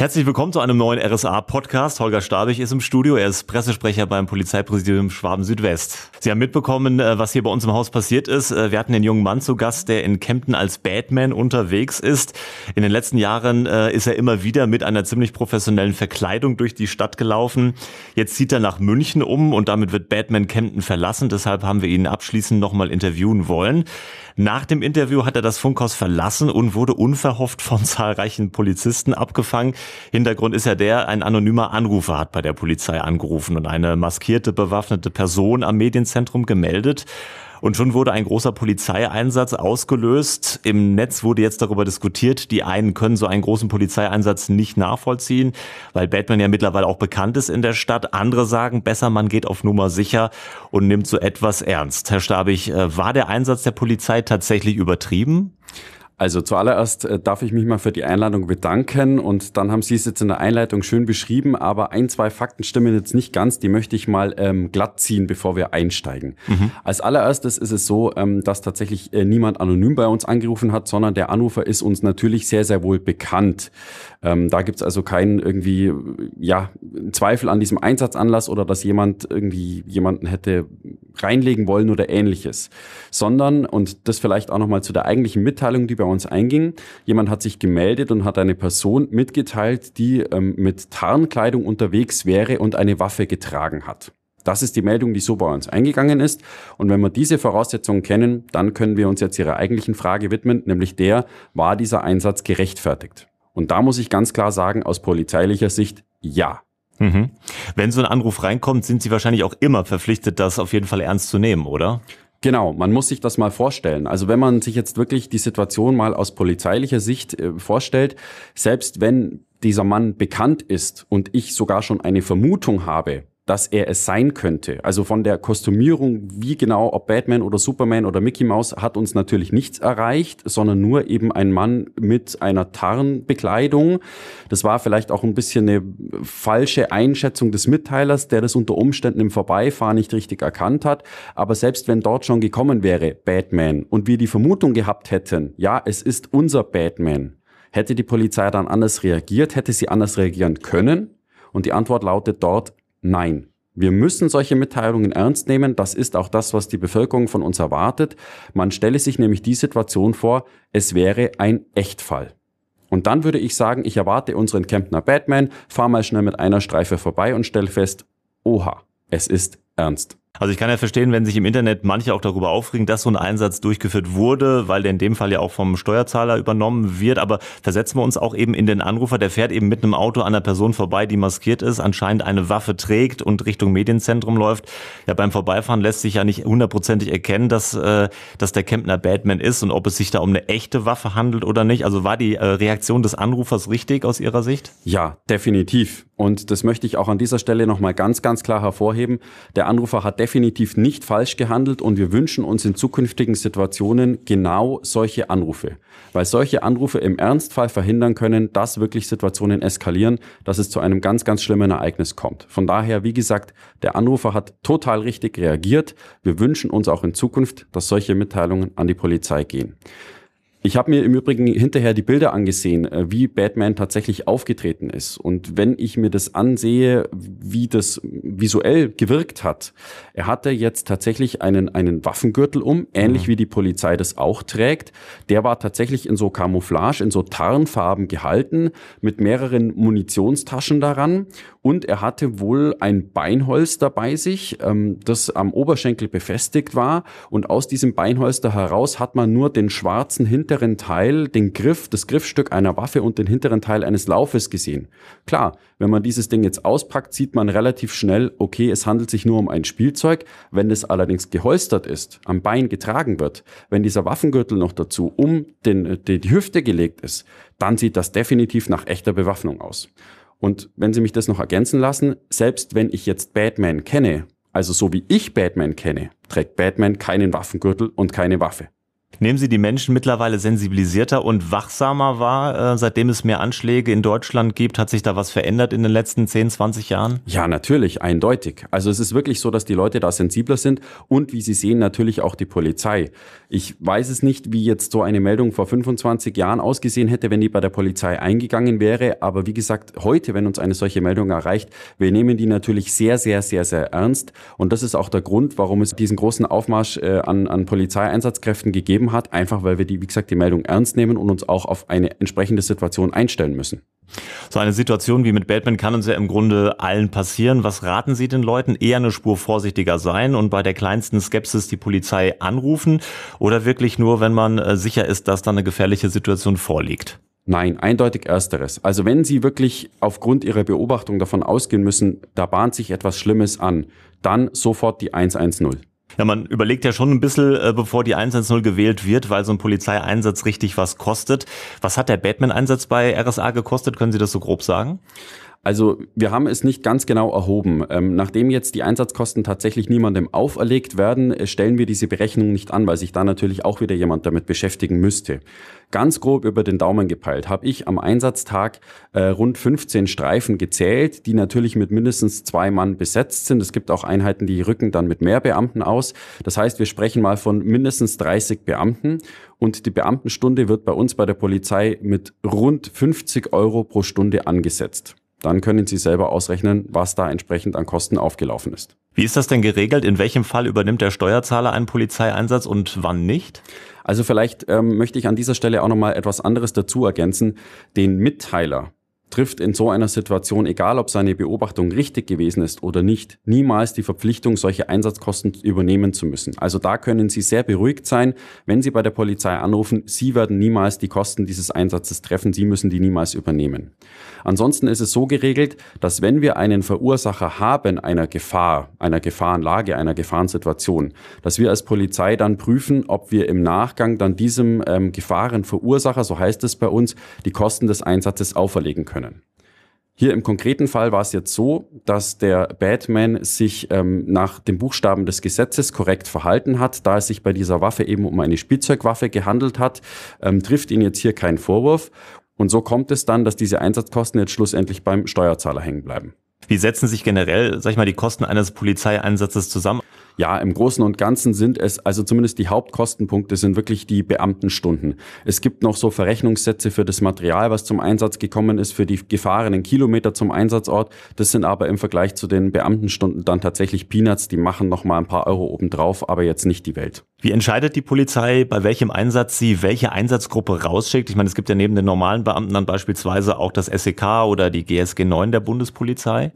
Herzlich willkommen zu einem neuen RSA-Podcast. Holger Stabig ist im Studio. Er ist Pressesprecher beim Polizeipräsidium Schwaben Südwest. Sie haben mitbekommen, äh, was hier bei uns im Haus passiert ist. Äh, wir hatten den jungen Mann zu Gast, der in Kempten als Batman unterwegs ist. In den letzten Jahren äh, ist er immer wieder mit einer ziemlich professionellen Verkleidung durch die Stadt gelaufen. Jetzt zieht er nach München um und damit wird Batman Kempten verlassen. Deshalb haben wir ihn abschließend nochmal interviewen wollen. Nach dem Interview hat er das Funkhaus verlassen und wurde unverhofft von zahlreichen Polizisten abgefangen. Hintergrund ist ja der, ein anonymer Anrufer hat bei der Polizei angerufen und eine maskierte, bewaffnete Person am Medienzentrum gemeldet. Und schon wurde ein großer Polizeieinsatz ausgelöst. Im Netz wurde jetzt darüber diskutiert, die einen können so einen großen Polizeieinsatz nicht nachvollziehen, weil Batman ja mittlerweile auch bekannt ist in der Stadt. Andere sagen, besser man geht auf Nummer sicher und nimmt so etwas ernst. Herr Stabig, äh, war der Einsatz der Polizei tatsächlich übertrieben? Also zuallererst äh, darf ich mich mal für die Einladung bedanken und dann haben Sie es jetzt in der Einleitung schön beschrieben, aber ein, zwei Fakten stimmen jetzt nicht ganz, die möchte ich mal ähm, glatt ziehen, bevor wir einsteigen. Mhm. Als allererstes ist es so, ähm, dass tatsächlich äh, niemand anonym bei uns angerufen hat, sondern der Anrufer ist uns natürlich sehr, sehr wohl bekannt. Ähm, da gibt's also keinen irgendwie, ja, Zweifel an diesem Einsatzanlass oder dass jemand irgendwie jemanden hätte reinlegen wollen oder ähnliches, sondern, und das vielleicht auch nochmal zu der eigentlichen Mitteilung, die bei uns einging. Jemand hat sich gemeldet und hat eine Person mitgeteilt, die ähm, mit Tarnkleidung unterwegs wäre und eine Waffe getragen hat. Das ist die Meldung, die so bei uns eingegangen ist. Und wenn wir diese Voraussetzungen kennen, dann können wir uns jetzt Ihrer eigentlichen Frage widmen, nämlich der, war dieser Einsatz gerechtfertigt? Und da muss ich ganz klar sagen, aus polizeilicher Sicht, ja. Mhm. Wenn so ein Anruf reinkommt, sind Sie wahrscheinlich auch immer verpflichtet, das auf jeden Fall ernst zu nehmen, oder? Genau, man muss sich das mal vorstellen. Also wenn man sich jetzt wirklich die Situation mal aus polizeilicher Sicht äh, vorstellt, selbst wenn dieser Mann bekannt ist und ich sogar schon eine Vermutung habe, dass er es sein könnte. Also von der Kostümierung, wie genau, ob Batman oder Superman oder Mickey Mouse, hat uns natürlich nichts erreicht, sondern nur eben ein Mann mit einer Tarnbekleidung. Das war vielleicht auch ein bisschen eine falsche Einschätzung des Mitteilers, der das unter Umständen im Vorbeifahren nicht richtig erkannt hat. Aber selbst wenn dort schon gekommen wäre, Batman, und wir die Vermutung gehabt hätten, ja, es ist unser Batman, hätte die Polizei dann anders reagiert, hätte sie anders reagieren können? Und die Antwort lautet dort Nein. Wir müssen solche Mitteilungen ernst nehmen. Das ist auch das, was die Bevölkerung von uns erwartet. Man stelle sich nämlich die Situation vor, es wäre ein Echtfall. Und dann würde ich sagen, ich erwarte unseren Kempner Batman, fahr mal schnell mit einer Streife vorbei und stelle fest, oha, es ist ernst. Also ich kann ja verstehen, wenn sich im Internet manche auch darüber aufregen, dass so ein Einsatz durchgeführt wurde, weil der in dem Fall ja auch vom Steuerzahler übernommen wird. Aber versetzen wir uns auch eben in den Anrufer, der fährt eben mit einem Auto an einer Person vorbei, die maskiert ist, anscheinend eine Waffe trägt und Richtung Medienzentrum läuft. Ja, beim Vorbeifahren lässt sich ja nicht hundertprozentig erkennen, dass, äh, dass der Kempner Batman ist und ob es sich da um eine echte Waffe handelt oder nicht. Also war die äh, Reaktion des Anrufers richtig aus Ihrer Sicht? Ja, definitiv. Und das möchte ich auch an dieser Stelle nochmal ganz, ganz klar hervorheben. Der Anrufer hat definitiv nicht falsch gehandelt und wir wünschen uns in zukünftigen Situationen genau solche Anrufe. Weil solche Anrufe im Ernstfall verhindern können, dass wirklich Situationen eskalieren, dass es zu einem ganz, ganz schlimmen Ereignis kommt. Von daher, wie gesagt, der Anrufer hat total richtig reagiert. Wir wünschen uns auch in Zukunft, dass solche Mitteilungen an die Polizei gehen. Ich habe mir im Übrigen hinterher die Bilder angesehen, äh, wie Batman tatsächlich aufgetreten ist. Und wenn ich mir das ansehe, wie das visuell gewirkt hat, er hatte jetzt tatsächlich einen, einen Waffengürtel um, ähnlich mhm. wie die Polizei das auch trägt. Der war tatsächlich in so Camouflage, in so Tarnfarben gehalten, mit mehreren Munitionstaschen daran. Und er hatte wohl ein Beinholster bei sich, ähm, das am Oberschenkel befestigt war. Und aus diesem Beinholster heraus hat man nur den schwarzen Hintergrund hinteren Teil, den Griff, das Griffstück einer Waffe und den hinteren Teil eines Laufes gesehen. Klar, wenn man dieses Ding jetzt auspackt, sieht man relativ schnell, okay, es handelt sich nur um ein Spielzeug. Wenn es allerdings geholstert ist, am Bein getragen wird, wenn dieser Waffengürtel noch dazu um den, die, die Hüfte gelegt ist, dann sieht das definitiv nach echter Bewaffnung aus. Und wenn Sie mich das noch ergänzen lassen, selbst wenn ich jetzt Batman kenne, also so wie ich Batman kenne, trägt Batman keinen Waffengürtel und keine Waffe. Nehmen Sie die Menschen mittlerweile sensibilisierter und wachsamer wahr, äh, seitdem es mehr Anschläge in Deutschland gibt? Hat sich da was verändert in den letzten 10, 20 Jahren? Ja, natürlich, eindeutig. Also es ist wirklich so, dass die Leute da sensibler sind und wie Sie sehen, natürlich auch die Polizei. Ich weiß es nicht, wie jetzt so eine Meldung vor 25 Jahren ausgesehen hätte, wenn die bei der Polizei eingegangen wäre. Aber wie gesagt, heute, wenn uns eine solche Meldung erreicht, wir nehmen die natürlich sehr, sehr, sehr, sehr ernst. Und das ist auch der Grund, warum es diesen großen Aufmarsch äh, an, an Polizeieinsatzkräften gegeben hat, einfach weil wir die, wie gesagt, die Meldung ernst nehmen und uns auch auf eine entsprechende Situation einstellen müssen. So eine Situation wie mit Batman kann uns ja im Grunde allen passieren. Was raten Sie den Leuten? Eher eine Spur vorsichtiger sein und bei der kleinsten Skepsis die Polizei anrufen oder wirklich nur, wenn man äh, sicher ist, dass da eine gefährliche Situation vorliegt? Nein, eindeutig ersteres. Also wenn Sie wirklich aufgrund Ihrer Beobachtung davon ausgehen müssen, da bahnt sich etwas Schlimmes an, dann sofort die 110. Ja, man überlegt ja schon ein bisschen, äh, bevor die 110 gewählt wird, weil so ein Polizeieinsatz richtig was kostet. Was hat der Batman-Einsatz bei RSA gekostet? Können Sie das so grob sagen? Also wir haben es nicht ganz genau erhoben. Ähm, nachdem jetzt die Einsatzkosten tatsächlich niemandem auferlegt werden, äh, stellen wir diese Berechnung nicht an, weil sich da natürlich auch wieder jemand damit beschäftigen müsste. Ganz grob über den Daumen gepeilt habe ich am Einsatztag äh, rund 15 Streifen gezählt, die natürlich mit mindestens zwei Mann besetzt sind. Es gibt auch Einheiten, die rücken dann mit mehr Beamten aus. Das heißt, wir sprechen mal von mindestens 30 Beamten und die Beamtenstunde wird bei uns bei der Polizei mit rund 50 Euro pro Stunde angesetzt dann können Sie selber ausrechnen, was da entsprechend an Kosten aufgelaufen ist. Wie ist das denn geregelt? In welchem Fall übernimmt der Steuerzahler einen Polizeieinsatz und wann nicht? Also vielleicht ähm, möchte ich an dieser Stelle auch nochmal etwas anderes dazu ergänzen. Den Mitteiler, trifft in so einer Situation, egal ob seine Beobachtung richtig gewesen ist oder nicht, niemals die Verpflichtung, solche Einsatzkosten übernehmen zu müssen. Also da können Sie sehr beruhigt sein, wenn Sie bei der Polizei anrufen, Sie werden niemals die Kosten dieses Einsatzes treffen, Sie müssen die niemals übernehmen. Ansonsten ist es so geregelt, dass wenn wir einen Verursacher haben einer Gefahr, einer Gefahrenlage, einer Gefahrensituation, dass wir als Polizei dann prüfen, ob wir im Nachgang dann diesem ähm, Gefahrenverursacher, so heißt es bei uns, die Kosten des Einsatzes auferlegen können können. Hier im konkreten Fall war es jetzt so, dass der Batman sich ähm, nach dem Buchstaben des Gesetzes korrekt verhalten hat. Da es sich bei dieser Waffe eben um eine Spielzeugwaffe gehandelt hat, ähm, trifft ihn jetzt hier kein Vorwurf. Und so kommt es dann, dass diese Einsatzkosten jetzt schlussendlich beim Steuerzahler hängen bleiben. Wie setzen sich generell, sag ich mal, die Kosten eines Polizeieinsatzes zusammen? Ja, im Großen und Ganzen sind es, also zumindest die Hauptkostenpunkte sind wirklich die Beamtenstunden. Es gibt noch so Verrechnungssätze für das Material, was zum Einsatz gekommen ist, für die gefahrenen Kilometer zum Einsatzort. Das sind aber im Vergleich zu den Beamtenstunden dann tatsächlich Peanuts. Die machen noch mal ein paar Euro obendrauf, aber jetzt nicht die Welt. Wie entscheidet die Polizei, bei welchem Einsatz sie welche Einsatzgruppe rausschickt? Ich meine, es gibt ja neben den normalen Beamten dann beispielsweise auch das SEK oder die GSG 9 der Bundespolizei.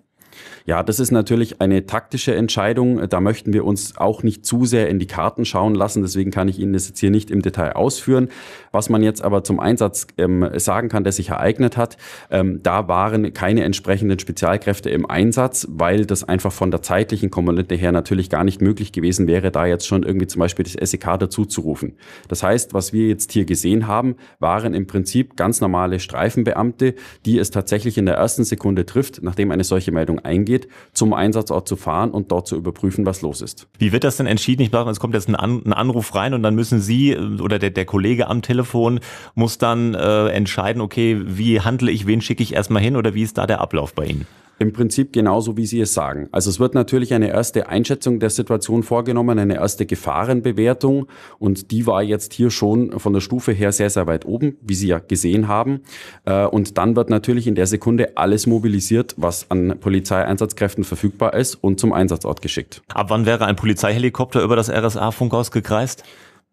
Ja, das ist natürlich eine taktische Entscheidung. Da möchten wir uns auch nicht zu sehr in die Karten schauen lassen. Deswegen kann ich Ihnen das jetzt hier nicht im Detail ausführen. Was man jetzt aber zum Einsatz ähm, sagen kann, der sich ereignet hat, ähm, da waren keine entsprechenden Spezialkräfte im Einsatz, weil das einfach von der zeitlichen Komponente her natürlich gar nicht möglich gewesen wäre, da jetzt schon irgendwie zum Beispiel das SEK dazu zu rufen. Das heißt, was wir jetzt hier gesehen haben, waren im Prinzip ganz normale Streifenbeamte, die es tatsächlich in der ersten Sekunde trifft, nachdem eine solche Meldung eingeht, zum Einsatzort zu fahren und dort zu überprüfen, was los ist. Wie wird das denn entschieden? Ich glaube, es kommt jetzt ein, Anruf rein und dann müssen Sie äh, oder der, der Kollege am Telefon muss dann äh, entscheiden, okay, wie handle ich, wen schicke ich erstmal hin oder wie ist da der Ablauf bei Ihnen? Im Prinzip genauso, wie Sie es sagen. Also es wird natürlich eine erste Einschätzung der Situation vorgenommen, eine erste Gefahrenbewertung und die war jetzt hier schon von der Stufe her sehr, sehr weit oben, wie Sie ja gesehen haben. Äh, und dann wird natürlich in der Sekunde alles mobilisiert, was an Polizeieinsatzkräften verfügbar ist und zum Einsatzort geschickt. Ab wann wäre ein Polizeihelikopter über das RSA-Funkhaus gekreist?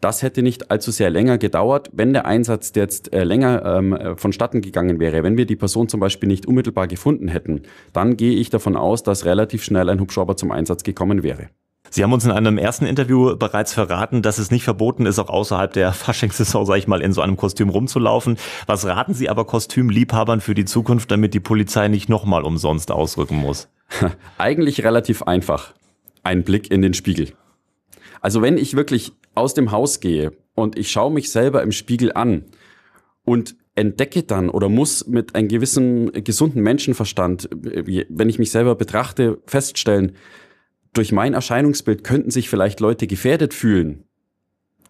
Das hätte nicht allzu sehr länger gedauert, wenn der Einsatz jetzt äh, länger ähm, äh, vonstatten gegangen wäre. Wenn wir die Person zum Beispiel nicht unmittelbar gefunden hätten, dann gehe ich davon aus, dass relativ schnell ein Hubschrauber zum Einsatz gekommen wäre. Sie haben uns in einem ersten Interview bereits verraten, dass es nicht verboten ist, auch außerhalb der Faschingssaison, sage ich mal, in so einem Kostüm rumzulaufen. Was raten Sie aber Kostümliebhabern für die Zukunft, damit die Polizei nicht nochmal umsonst ausrücken muss? Eigentlich relativ einfach. Ein Blick in den Spiegel. Also wenn ich wirklich aus dem Haus gehe und ich schaue mich selber im Spiegel an und entdecke dann oder muss mit einem gewissen gesunden Menschenverstand, wenn ich mich selber betrachte, feststellen, durch mein Erscheinungsbild könnten sich vielleicht Leute gefährdet fühlen,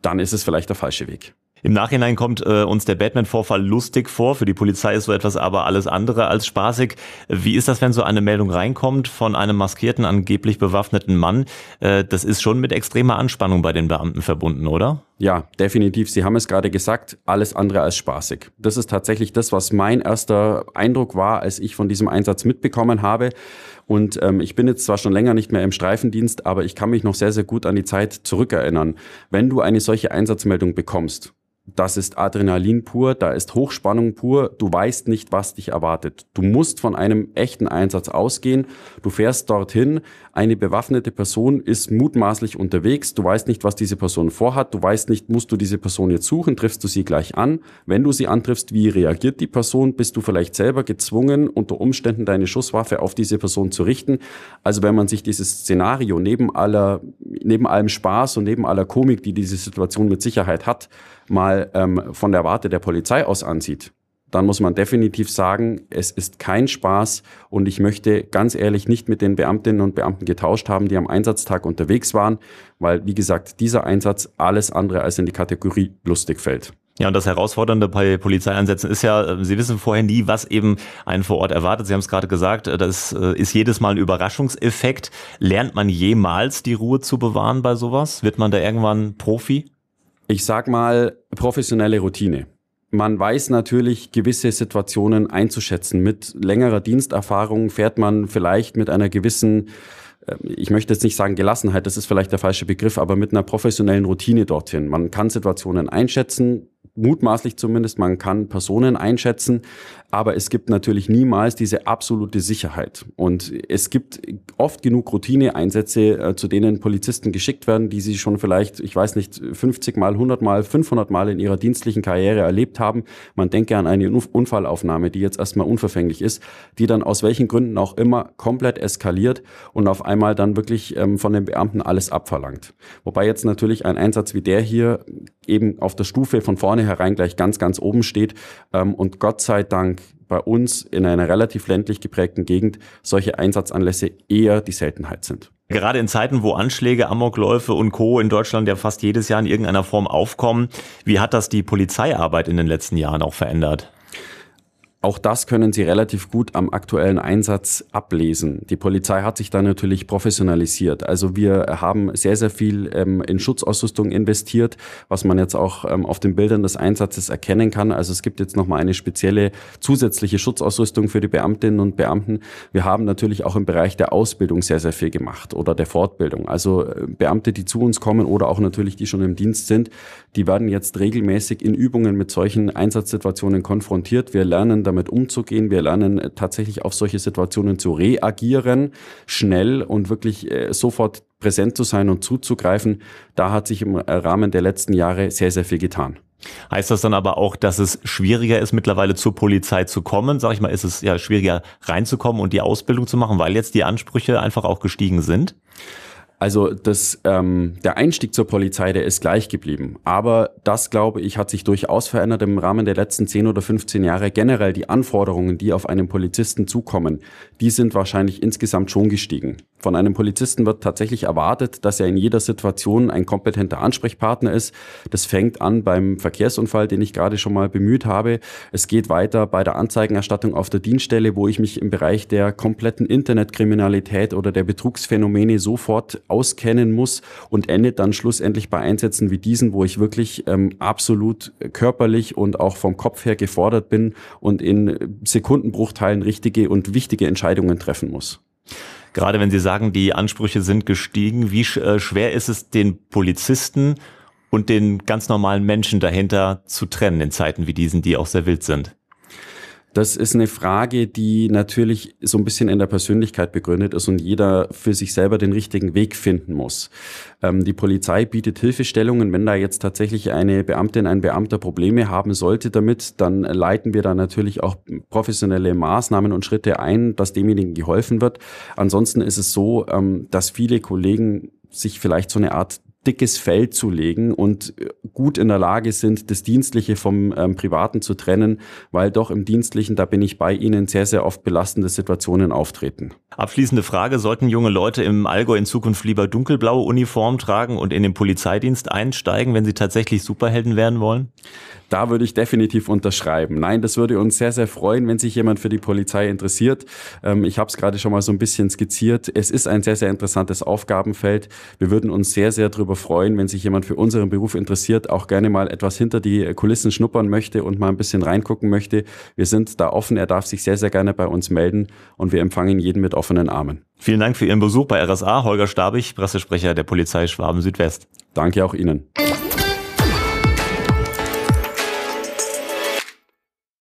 dann ist es vielleicht der falsche Weg. Im Nachhinein kommt äh, uns der Batman-Vorfall lustig vor. Für die Polizei ist so etwas aber alles andere als spaßig. Wie ist das, wenn so eine Meldung reinkommt von einem maskierten, angeblich bewaffneten Mann? Äh, das ist schon mit extremer Anspannung bei den Beamten verbunden, oder? Ja, definitiv. Sie haben es gerade gesagt, alles andere als spaßig. Das ist tatsächlich das, was mein erster Eindruck war, als ich von diesem Einsatz mitbekommen habe. Und ähm, ich bin jetzt zwar schon länger nicht mehr im Streifendienst, aber ich kann mich noch sehr, sehr gut an die Zeit zurückerinnern. Wenn du eine solche Einsatzmeldung bekommst, das ist Adrenalin pur, da ist Hochspannung pur, du weißt nicht, was dich erwartet. Du musst von einem echten Einsatz ausgehen, du fährst dorthin, eine bewaffnete Person ist mutmaßlich unterwegs, du weißt nicht, was diese Person vorhat, du weißt nicht, musst du diese Person jetzt suchen, triffst du sie gleich an. Wenn du sie antriffst, wie reagiert die Person? Bist du vielleicht selber gezwungen, unter Umständen deine Schusswaffe auf diese Person zu richten? Also wenn man sich dieses Szenario neben aller, neben allem Spaß und neben aller Komik, die diese Situation mit Sicherheit hat, mal ähm, von der Warte der Polizei aus ansieht, dann muss man definitiv sagen, es ist kein Spaß und ich möchte ganz ehrlich nicht mit den Beamtinnen und Beamten getauscht haben, die am Einsatztag unterwegs waren, weil, wie gesagt, dieser Einsatz alles andere als in die Kategorie lustig fällt. Ja, und das Herausfordernde bei Polizeieinsätzen ist ja, äh, Sie wissen vorher nie, was eben einen vor Ort erwartet. Sie haben es gerade gesagt, äh, das äh, ist jedes Mal ein Überraschungseffekt. Lernt man jemals die Ruhe zu bewahren bei sowas? Wird man da irgendwann Profi? Ich sag mal, professionelle Routine. Man weiß natürlich gewisse Situationen einzuschätzen. Mit längerer Diensterfahrung fährt man vielleicht mit einer gewissen, äh, ich möchte jetzt nicht sagen Gelassenheit, das ist vielleicht der falsche Begriff, aber mit einer professionellen Routine dorthin. Man kann Situationen einschätzen, mutmaßlich zumindest, man kann Personen einschätzen, aber es gibt natürlich niemals diese absolute Sicherheit. Und es gibt oft genug Routineeinsätze, äh, zu denen Polizisten geschickt werden, die sie schon vielleicht, ich weiß nicht, 50 mal, 100 mal, 500 mal in ihrer dienstlichen Karriere erlebt haben. Man denke an eine Unfallaufnahme, die jetzt erstmal unverfänglich ist, die dann aus welchen Gründen auch immer komplett eskaliert und auf einmal dann wirklich ähm, von den Beamten alles abverlangt. Wobei jetzt natürlich ein Einsatz wie der hier eben auf der Stufe von vornherein gleich ganz, ganz oben steht ähm, und Gott sei Dank bei uns in einer relativ ländlich geprägten Gegend solche Einsatzanlässe eher die Seltenheit sind. Gerade in Zeiten, wo Anschläge, Amokläufe und Co. in Deutschland ja fast jedes Jahr in irgendeiner Form aufkommen, wie hat das die Polizeiarbeit in den letzten Jahren auch verändert? Auch das können Sie relativ gut am aktuellen Einsatz ablesen. Die Polizei hat sich da natürlich professionalisiert. Also wir haben sehr, sehr viel ähm, in Schutzausrüstung investiert, was man jetzt auch ähm, auf den Bildern des Einsatzes erkennen kann. Also es gibt jetzt nochmal eine spezielle zusätzliche Schutzausrüstung für die Beamtinnen und Beamten. Wir haben natürlich auch im Bereich der Ausbildung sehr, sehr viel gemacht oder der Fortbildung. Also äh, Beamte, die zu uns kommen oder auch natürlich die schon im Dienst sind, die werden jetzt regelmäßig in Übungen mit solchen Einsatzsituationen konfrontiert. Wir lernen damit umzugehen. Wir lernen äh, tatsächlich auf solche Situationen zu reagieren, schnell und wirklich äh, sofort präsent zu sein und zuzugreifen. Da hat sich im äh, Rahmen der letzten Jahre sehr, sehr viel getan. Heißt das dann aber auch, dass es schwieriger ist, mittlerweile zur Polizei zu kommen? Sag ich mal, ist es ja schwieriger reinzukommen und die Ausbildung zu machen, weil jetzt die Ansprüche einfach auch gestiegen sind? Also das, ähm, der Einstieg zur Polizei, der ist gleich geblieben. Aber das, glaube ich, hat sich durchaus verändert im Rahmen der letzten 10 oder 15 Jahre. Generell die Anforderungen, die auf einen Polizisten zukommen, die sind wahrscheinlich insgesamt schon gestiegen. Von einem Polizisten wird tatsächlich erwartet, dass er in jeder Situation ein kompetenter Ansprechpartner ist. Das fängt an beim Verkehrsunfall, den ich gerade schon mal bemüht habe. Es geht weiter bei der Anzeigenerstattung auf der Dienststelle, wo ich mich im Bereich der kompletten Internetkriminalität oder der Betrugsphänomene sofort auskennen muss und endet dann schlussendlich bei Einsätzen wie diesen, wo ich wirklich ähm, absolut körperlich und auch vom Kopf her gefordert bin und in Sekundenbruchteilen richtige und wichtige Entscheidungen treffen muss. Gerade wenn Sie sagen, die Ansprüche sind gestiegen, wie äh, schwer ist es den Polizisten und den ganz normalen Menschen dahinter zu trennen in Zeiten wie diesen, die auch sehr wild sind? Das ist eine Frage, die natürlich so ein bisschen in der Persönlichkeit begründet ist und jeder für sich selber den richtigen Weg finden muss. Ähm, die Polizei bietet Hilfestellungen. Wenn da jetzt tatsächlich eine Beamtin, ein Beamter Probleme haben sollte damit, dann leiten wir da natürlich auch professionelle Maßnahmen und Schritte ein, dass demjenigen geholfen wird. Ansonsten ist es so, ähm, dass viele Kollegen sich vielleicht so eine Art dickes Fell zu legen und äh, gut in der Lage sind, das Dienstliche vom ähm, Privaten zu trennen, weil doch im Dienstlichen, da bin ich bei Ihnen, sehr, sehr oft belastende Situationen auftreten. Abschließende Frage, sollten junge Leute im Allgäu in Zukunft lieber dunkelblaue Uniform tragen und in den Polizeidienst einsteigen, wenn sie tatsächlich Superhelden werden wollen? Da würde ich definitiv unterschreiben. Nein, das würde uns sehr, sehr freuen, wenn sich jemand für die Polizei interessiert. Ähm, ich habe es gerade schon mal so ein bisschen skizziert. Es ist ein sehr, sehr interessantes Aufgabenfeld. Wir würden uns sehr, sehr darüber freuen, wenn sich jemand für unseren Beruf interessiert, auch gerne mal etwas hinter die Kulissen schnuppern möchte und mal ein bisschen reingucken möchte. Wir sind da offen. Er darf sich sehr, sehr gerne bei uns melden und wir empfangen jeden mit offenen Armen. Vielen Dank für Ihren Besuch bei RSA. Holger Stabich, Pressesprecher der Polizei Schwaben Südwest. Danke auch Ihnen.